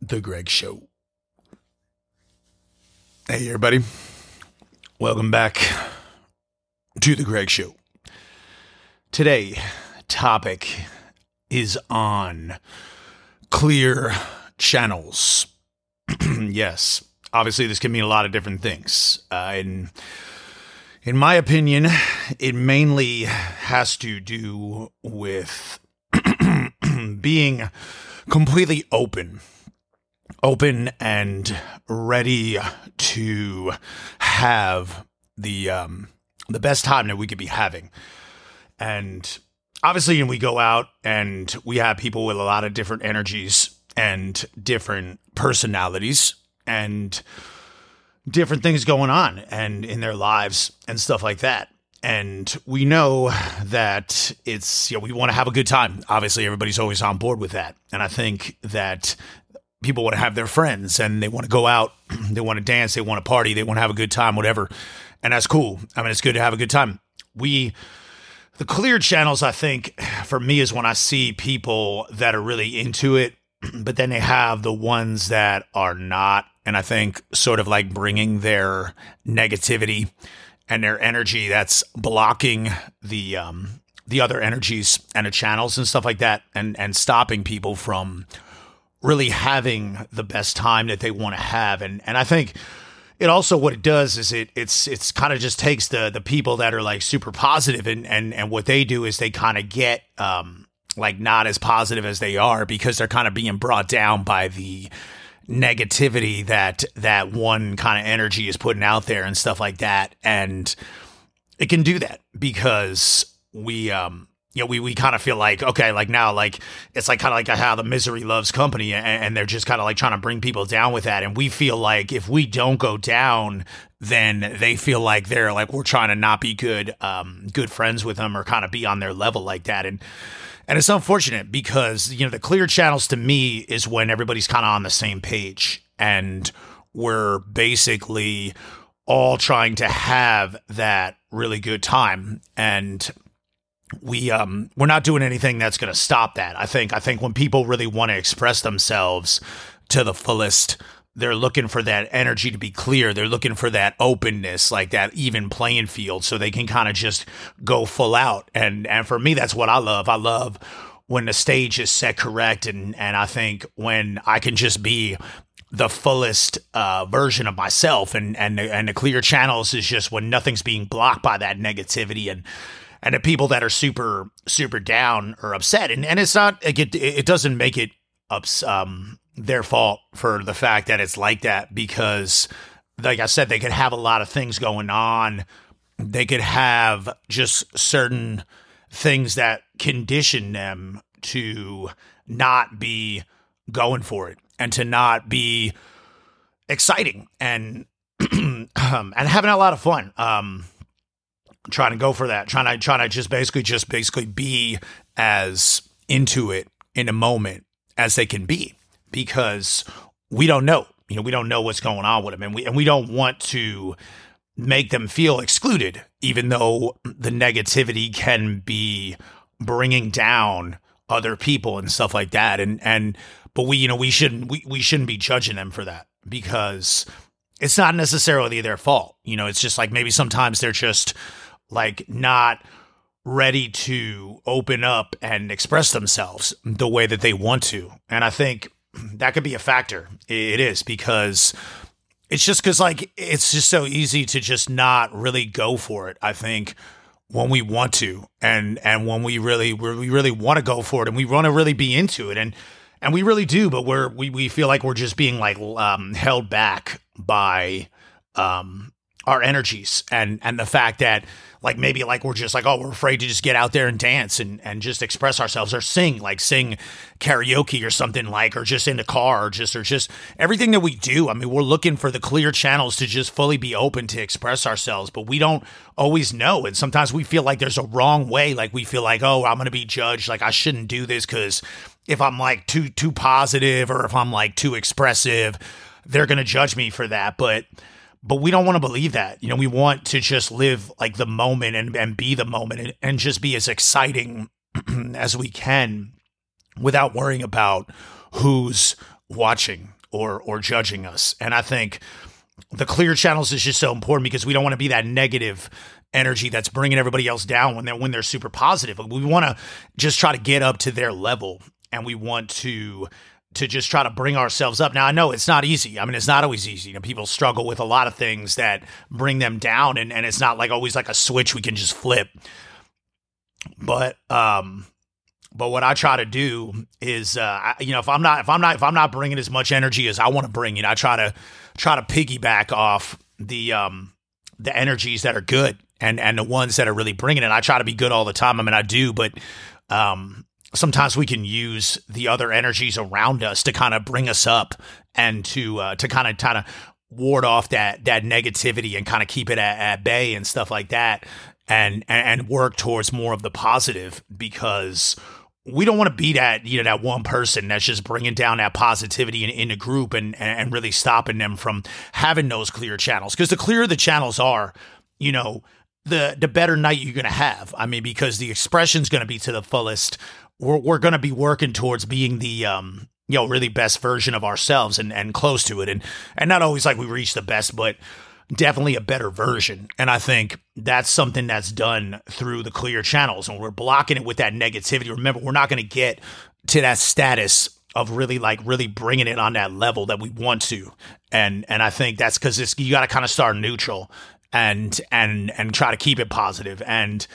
The Greg Show. Hey, everybody. Welcome back to The Greg Show. Today, topic is on clear channels. yes, obviously, this can mean a lot of different things. Uh, and in my opinion, it mainly has to do with being completely open. Open and ready to have the um, the best time that we could be having. And obviously, when we go out and we have people with a lot of different energies and different personalities and different things going on and in their lives and stuff like that. And we know that it's, you know, we want to have a good time. Obviously, everybody's always on board with that. And I think that people want to have their friends and they want to go out, they want to dance, they want to party, they want to have a good time, whatever. And that's cool. I mean, it's good to have a good time. We, the clear channels, I think, for me, is when I see people that are really into it, but then they have the ones that are not and I think sort of like bringing their negativity and their energy that's blocking the um, the other energies and the channels and stuff like that, and and stopping people from really having the best time that they want to have. And and I think it also what it does is it it's it's kind of just takes the the people that are like super positive and and and what they do is they kind of get um like not as positive as they are because they're kind of being brought down by the negativity that that one kind of energy is putting out there and stuff like that and it can do that because we um you know, we, we kind of feel like, okay, like now, like, it's like kind of like how the misery loves company and, and they're just kind of like trying to bring people down with that. And we feel like if we don't go down, then they feel like they're like, we're trying to not be good, um, good friends with them or kind of be on their level like that. And, and it's unfortunate because, you know, the clear channels to me is when everybody's kind of on the same page and we're basically all trying to have that really good time. And we um we're not doing anything that's going to stop that. I think I think when people really want to express themselves to the fullest they're looking for that energy to be clear. They're looking for that openness, like that even playing field, so they can kind of just go full out. And and for me, that's what I love. I love when the stage is set correct, and and I think when I can just be the fullest uh, version of myself, and and the, and the clear channels is just when nothing's being blocked by that negativity and and the people that are super super down or upset, and and it's not it it doesn't make it ups um their fault for the fact that it's like that because like I said they could have a lot of things going on. They could have just certain things that condition them to not be going for it and to not be exciting and um, and having a lot of fun. Um trying to go for that trying to trying to just basically just basically be as into it in a moment as they can be because we don't know. You know, we don't know what's going on with them, and we and we don't want to make them feel excluded, even though the negativity can be bringing down other people and stuff like that. And and but we you know we shouldn't we, we shouldn't be judging them for that because it's not necessarily their fault. You know, it's just like maybe sometimes they're just like not ready to open up and express themselves the way that they want to. And I think that could be a factor. It is because it's just because like it's just so easy to just not really go for it. I think when we want to and and when we really we really want to go for it and we want to really be into it and and we really do but we're we, we feel like we're just being like um, held back by um our energies and and the fact that like maybe like we're just like oh we're afraid to just get out there and dance and and just express ourselves or sing like sing karaoke or something like or just in the car or just or just everything that we do. I mean we're looking for the clear channels to just fully be open to express ourselves but we don't always know. And sometimes we feel like there's a wrong way. Like we feel like oh i'm going to be judged. Like i shouldn't do this cuz if i'm like too too positive or if i'm like too expressive they're going to judge me for that. But but we don't want to believe that. You know, we want to just live like the moment and, and be the moment and, and just be as exciting as we can without worrying about who's watching or or judging us. And I think the clear channels is just so important because we don't want to be that negative energy that's bringing everybody else down when they're when they're super positive. We want to just try to get up to their level and we want to to just try to bring ourselves up. Now I know it's not easy. I mean, it's not always easy. You know, people struggle with a lot of things that bring them down and, and it's not like always like a switch we can just flip. But um but what I try to do is uh you know, if I'm not if I'm not if I'm not bringing as much energy as I want to bring you know, I try to try to piggyback off the um the energies that are good and and the ones that are really bringing it. I try to be good all the time. I mean, I do, but um sometimes we can use the other energies around us to kind of bring us up and to uh, to kind of kind of ward off that that negativity and kind of keep it at, at bay and stuff like that and, and work towards more of the positive because we don't want to be that you know that one person that's just bringing down that positivity in, in a group and and really stopping them from having those clear channels. Because the clearer the channels are you know the the better night you're going to have. I mean because the expression's going to be to the fullest we're we're going to be working towards being the um you know really best version of ourselves and and close to it. And and not always like we reach the best but definitely a better version. And i think that's something that's done through the clear channels and we're blocking it with that negativity. Remember we're not going to get to that status of really like really bringing it on that level that we want to. And and i think that's because you got to kind of start neutral and and and try to keep it positive. And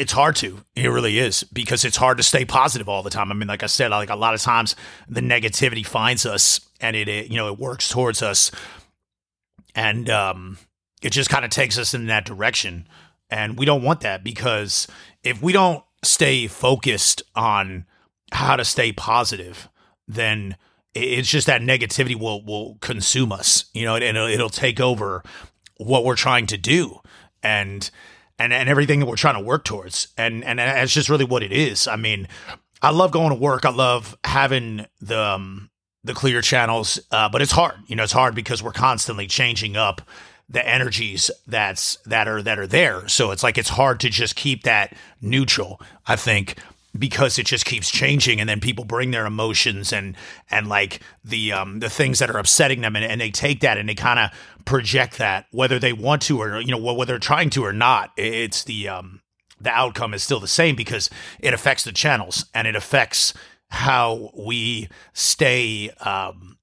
it's hard to. It really is because it's hard to stay positive all the time. I mean, like I said, like a lot of times the negativity finds us and it, it you know, it works towards us and um it just kind of takes us in that direction. And we don't want that because if we don't stay focused on how to stay positive, then it's just that negativity will will consume us, you know, and it'll, it'll take over what we're trying to do. And and, and everything that we're trying to work towards. And, and that's just really what it is. I mean, I love going to work. I love having the, um, the clear channels, uh, but it's hard. You know, it's hard because we're constantly changing up the energies that's that are that are there. So it's like it's hard to just keep that neutral. I think because it just keeps changing and then people bring their emotions and and like the um the things that are upsetting them and, and they take that and they kind of project that whether they want to or you know whether they're trying to or not. It's the um the outcome is still the same because it affects the channels and it affects how we stay um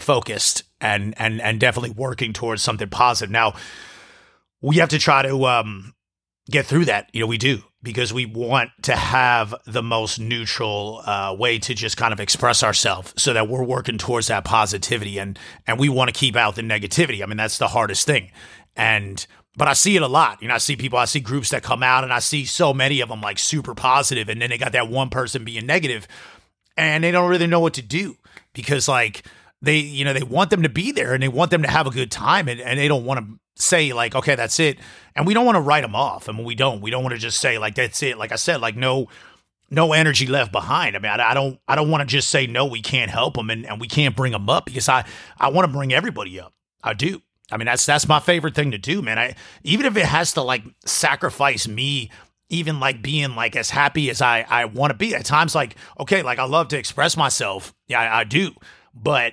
focused and and and definitely working towards something positive. Now we have to try to um get through that. You know we do because we want to have the most neutral uh, way to just kind of express ourselves so that we're working towards that positivity and and we want to keep out the negativity. I mean that's the hardest thing. And but i see it a lot. You know i see people i see groups that come out and i see so many of them like super positive and then they got that one person being negative and they don't really know what to do because like they you know they want them to be there and they want them to have a good time and, and they don't want to say like okay that's it. And we don't want to write them off. I and mean, we don't. We don't want to just say like that's it. Like i said like no no energy left behind. I mean i, I don't i don't want to just say no we can't help them and, and we can't bring them up because i i want to bring everybody up. I do. I mean that's that's my favorite thing to do man. I even if it has to like sacrifice me even like being like as happy as i i want to be at times like okay like i love to express myself. Yeah I, I do. But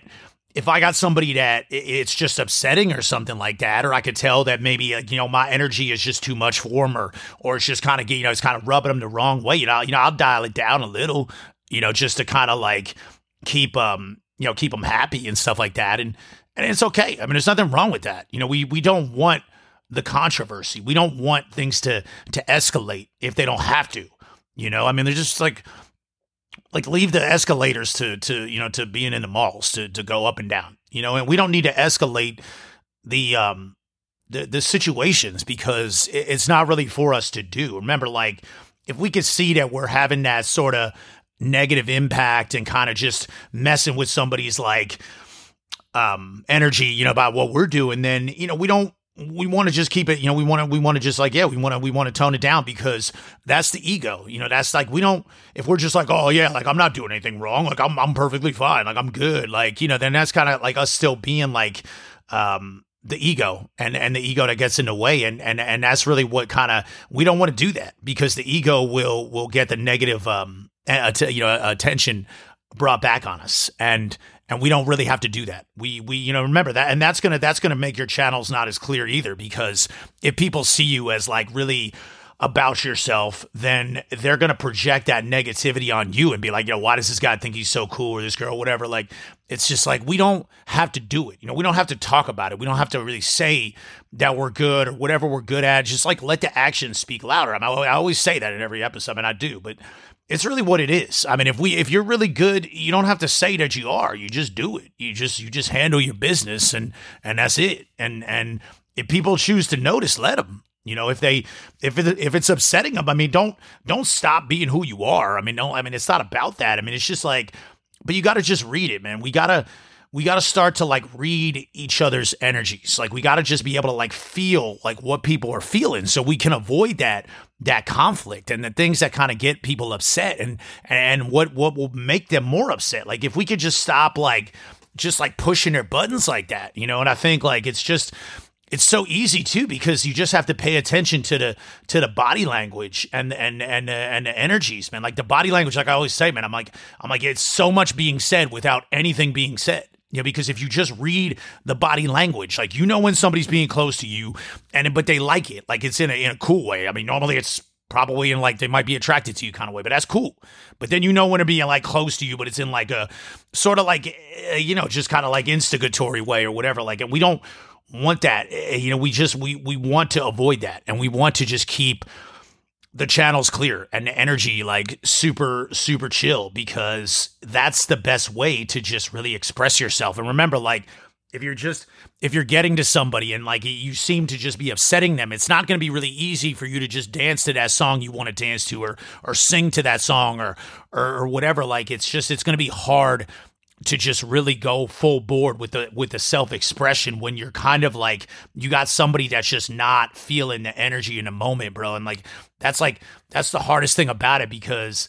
if I got somebody that it's just upsetting or something like that, or I could tell that maybe you know my energy is just too much for them, or or it's just kind of you know it's kind of rubbing them the wrong way. You know, you know I'll dial it down a little, you know, just to kind of like keep um you know keep them happy and stuff like that, and and it's okay. I mean, there's nothing wrong with that. You know, we we don't want the controversy. We don't want things to to escalate if they don't have to. You know, I mean, they're just like like leave the escalators to to you know to being in the malls to to go up and down you know and we don't need to escalate the um the the situations because it's not really for us to do. Remember like if we could see that we're having that sort of negative impact and kind of just messing with somebody's like um energy you know about what we're doing then you know we don't we want to just keep it you know we want to we want to just like yeah we want to we want to tone it down because that's the ego you know that's like we don't if we're just like oh yeah like i'm not doing anything wrong like i'm i'm perfectly fine like i'm good like you know then that's kind of like us still being like um the ego and and the ego that gets in the way and and and that's really what kind of we don't want to do that because the ego will will get the negative um uh, you know attention brought back on us and and we don't really have to do that. We we you know remember that and that's going to that's going to make your channels not as clear either because if people see you as like really about yourself, then they're going to project that negativity on you and be like, yo, why does this guy think he's so cool or this girl, whatever? Like, it's just like, we don't have to do it. You know, we don't have to talk about it. We don't have to really say that we're good or whatever we're good at. Just like let the actions speak louder. I, I always say that in every episode, and I do, but it's really what it is. I mean, if we if you're really good, you don't have to say that you are. You just do it. You just you just handle your business and and that's it. And and if people choose to notice, let them. You know, if they if it, if it's upsetting them, I mean, don't don't stop being who you are. I mean, no, I mean it's not about that. I mean, it's just like, but you got to just read it, man. We gotta we got to start to like read each other's energies. Like we got to just be able to like feel like what people are feeling so we can avoid that that conflict and the things that kind of get people upset and and what what will make them more upset. Like if we could just stop like just like pushing their buttons like that, you know? And I think like it's just it's so easy too because you just have to pay attention to the to the body language and and and uh, and the energies, man. Like the body language, like I always say, man. I'm like I'm like it's so much being said without anything being said. You know, because if you just read the body language, like you know when somebody's being close to you, and but they like it, like it's in a in a cool way. I mean, normally it's probably in like they might be attracted to you kind of way, but that's cool. But then you know when they're being like close to you, but it's in like a sort of like eh, you know just kind of like instigatory way or whatever. Like, and we don't want that. Eh, you know, we just we we want to avoid that, and we want to just keep the channels clear and the energy like super super chill because that's the best way to just really express yourself. And remember, like if you're just if you're getting to somebody and like you seem to just be upsetting them it's not going to be really easy for you to just dance to that song you want to dance to or or sing to that song or or, or whatever like it's just it's going to be hard to just really go full board with the with the self expression when you're kind of like you got somebody that's just not feeling the energy in the moment, bro. And like that's like that's the hardest thing about it because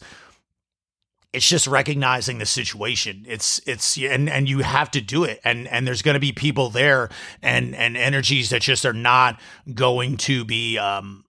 it's just recognizing the situation. It's it's and and you have to do it. And and there's going to be people there and and energies that just are not going to be um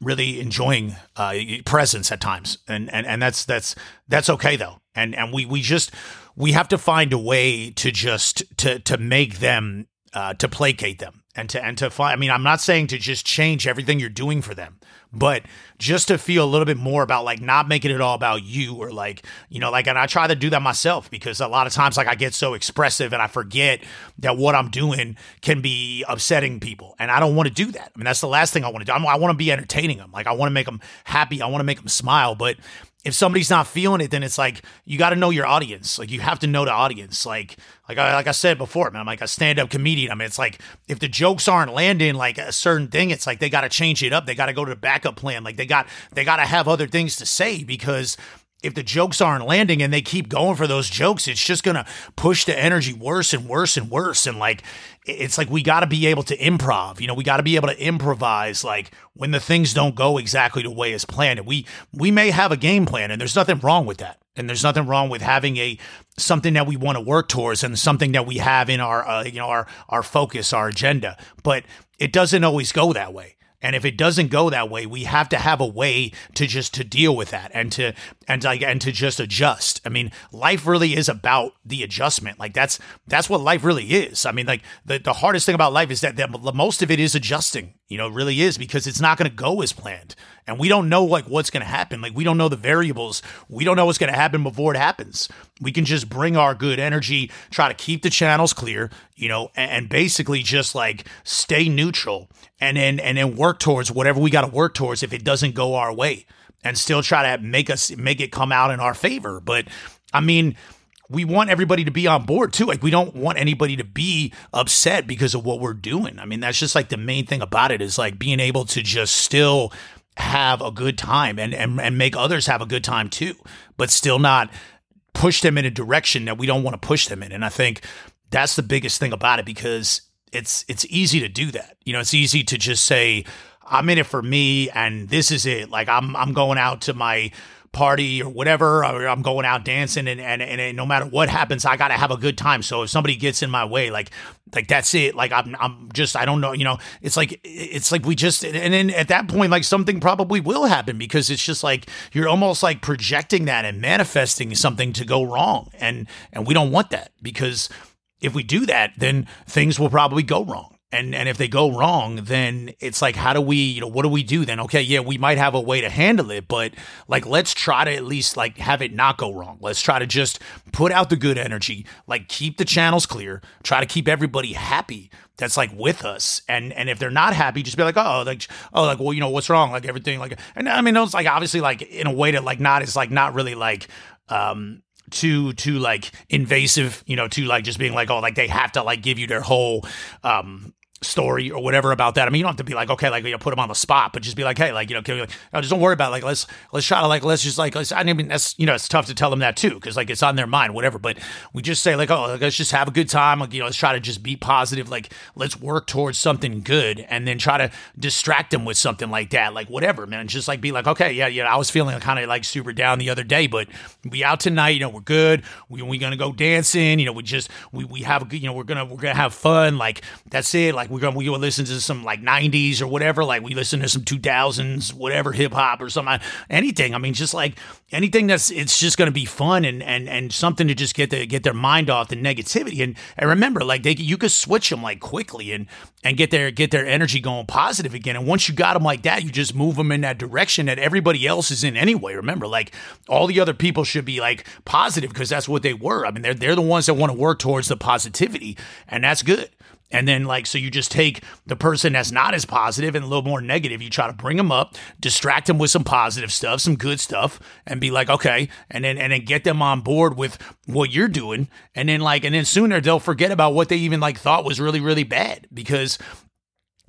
really enjoying uh presence at times. And and and that's that's that's okay though. And and we we just we have to find a way to just to to make them uh, to placate them and to and to find. I mean, I'm not saying to just change everything you're doing for them, but just to feel a little bit more about like not making it all about you or like you know like and I try to do that myself because a lot of times like I get so expressive and I forget that what I'm doing can be upsetting people and I don't want to do that. I mean, that's the last thing I want to do. I'm, I want to be entertaining them. Like I want to make them happy. I want to make them smile, but if somebody's not feeling it, then it's like you got to know your audience. Like you have to know the audience. Like like I like I said before, man. I'm like a stand up comedian. I mean, it's like if the jokes aren't landing like a certain thing, it's like they got to change it up. They got to go to the backup plan. Like they got they got to have other things to say because if the jokes aren't landing and they keep going for those jokes, it's just gonna push the energy worse and worse and worse. And like, it's like we got to be able to improv. You know, we got to be able to improvise. Like when the things don't go exactly the way as planned, and we we may have a game plan, and there's nothing wrong with that. And there's nothing wrong with having a something that we want to work towards and something that we have in our uh, you know our our focus, our agenda. But it doesn't always go that way. And if it doesn't go that way, we have to have a way to just to deal with that and to and like and to just adjust. I mean, life really is about the adjustment. Like that's that's what life really is. I mean, like the, the hardest thing about life is that, that most of it is adjusting. You know, really is because it's not going to go as planned. And we don't know like what's going to happen. Like we don't know the variables. We don't know what's going to happen before it happens. We can just bring our good energy, try to keep the channels clear, you know, and, and basically just like stay neutral and then and then work towards whatever we got to work towards if it doesn't go our way and still try to make us make it come out in our favor. But I mean, we want everybody to be on board too. Like we don't want anybody to be upset because of what we're doing. I mean, that's just like the main thing about it is like being able to just still have a good time and and, and make others have a good time too, but still not push them in a direction that we don't want to push them in. And I think that's the biggest thing about it because it's it's easy to do that. You know, it's easy to just say I'm in it for me and this is it. Like I'm I'm going out to my party or whatever, or I'm going out dancing and, and, and no matter what happens, I got to have a good time. So if somebody gets in my way, like, like that's it. Like I'm, I'm just, I don't know, you know, it's like, it's like we just, and then at that point, like something probably will happen because it's just like, you're almost like projecting that and manifesting something to go wrong. And, and we don't want that because if we do that, then things will probably go wrong and and if they go wrong then it's like how do we you know what do we do then? Okay yeah we might have a way to handle it but like let's try to at least like have it not go wrong. Let's try to just put out the good energy like keep the channels clear try to keep everybody happy that's like with us. And and if they're not happy just be like oh like oh like well you know what's wrong? Like everything like and i mean it's like obviously like in a way that like not is like not really like um too too like invasive you know to like just being like oh like they have to like give you their whole um story or whatever about that. I mean, you don't have to be like, okay, like you know, put them on the spot, but just be like, hey, like you know, like, no, just don't worry about it. like let's let's try to like let's just like let's. I mean, that's you know, it's tough to tell them that too because like it's on their mind, whatever. But we just say like, oh, like, let's just have a good time. Like you know, let's try to just be positive. Like let's work towards something good, and then try to distract them with something like that, like whatever, man. Just like be like, okay, yeah, yeah, I was feeling kind of like super down the other day, but we out tonight. You know, we're good. We we gonna go dancing. You know, we just we we have a good. You know, we're gonna we're gonna have fun. Like that's it. Like we're gonna we gonna listen to some like 90s or whatever. Like we listen to some 2000s, whatever hip hop or something, anything. I mean, just like anything that's it's just to be fun and and and something to just get the get their mind off the negativity. And and remember, like they you could switch them like quickly and and get their get their energy going positive again. And once you got them like that, you just move them in that direction that everybody else is in anyway. Remember, like all the other people should be like positive because that's what they were. I mean, they're they're the ones that want to work towards the positivity, and that's good. And then, like, so you just take the person that's not as positive and a little more negative, you try to bring them up, distract them with some positive stuff, some good stuff, and be like, okay, and then and then get them on board with what you're doing. And then like, and then sooner they'll forget about what they even like thought was really, really bad because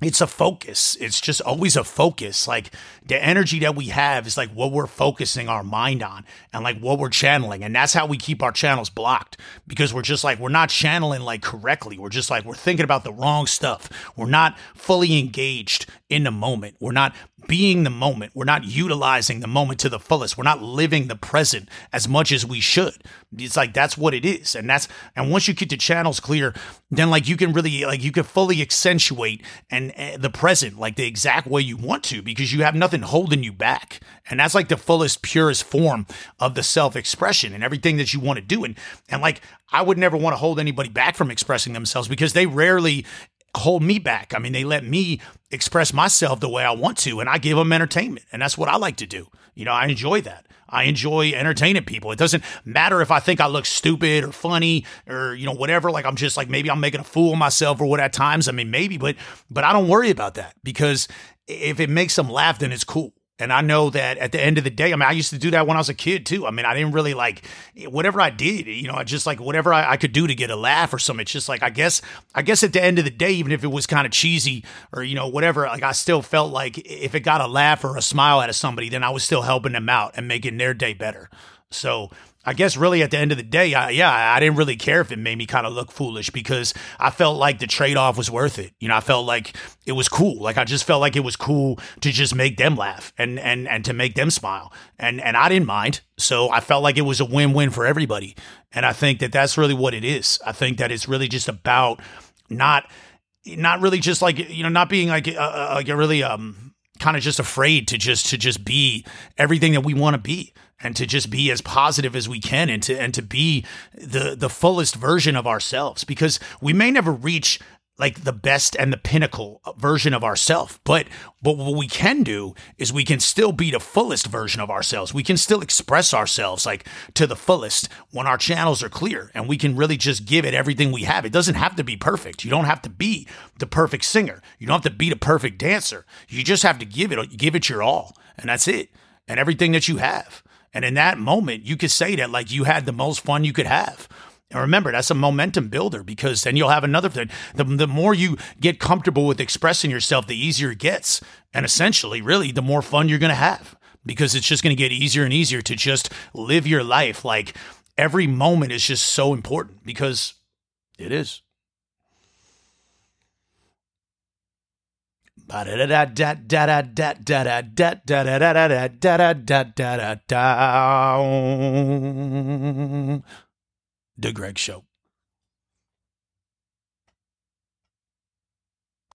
it's a focus. It's just always a focus. Like the energy that we have is like what we're focusing our mind on and like what we're channeling. And that's how we keep our channels blocked because we're just like, we're not channeling like correctly. We're just like, we're thinking about the wrong stuff. We're not fully engaged in the moment. We're not being the moment. We're not utilizing the moment to the fullest. We're not living the present as much as we should. It's like that's what it is. And that's and once you get the channels clear, then like you can really like you can fully accentuate and uh, the present like the exact way you want to because you have nothing holding you back. And that's like the fullest purest form of the self-expression and everything that you want to do and and like I would never want to hold anybody back from expressing themselves because they rarely hold me back. I mean, they let me express myself the way I want to, and I give them entertainment. And that's what I like to do. You know, I enjoy that. I enjoy entertaining people. It doesn't matter if I think I look stupid or funny or, you know, whatever. Like I'm just like maybe I'm making a fool of myself or what at times. I mean, maybe, but but I don't worry about that because if it makes them laugh, then it's cool. And I know that at the end of the day, I mean, I used to do that when I was a kid too. I mean, I didn't really like whatever I did, you know, I just like whatever I, I, could do to get a laugh or something. It's just like, I guess, I guess at the end of the day, even if it was kind of cheesy or, you know, whatever, like I still felt like if it got a laugh or a smile out of somebody, then I was still helping them out and making their day better. So I guess really at the end of the day, I, yeah, I didn't really care if it made me kind of look foolish because I felt like the trade off was worth it. You know, I felt like it was cool. Like I just felt like it was cool to just make them laugh and and and to make them smile, and and I didn't mind. So I felt like it was a win win for everybody. And I think that that's really what it is. I think that it's really just about not not really just like you know not being like uh, uh like a really um kind of just afraid to just to just be everything that we want to be and to just be as positive as we can and to and to be the the fullest version of ourselves because we may never reach like the best and the pinnacle version of ourselves but but what we can do is we can still be the fullest version of ourselves. We can still express ourselves like to the fullest when our channels are clear and we can really just give it everything we have. It doesn't have to be perfect. You don't have to be the perfect singer. You don't have to be the perfect dancer. You just have to give it give it your all and that's it. And everything that you have and in that moment, you could say that like you had the most fun you could have. And remember, that's a momentum builder because then you'll have another thing. The, the more you get comfortable with expressing yourself, the easier it gets. And essentially, really, the more fun you're going to have because it's just going to get easier and easier to just live your life. Like every moment is just so important because it is. da da da da da da da da da da da da da da da da da da da The Greg Show.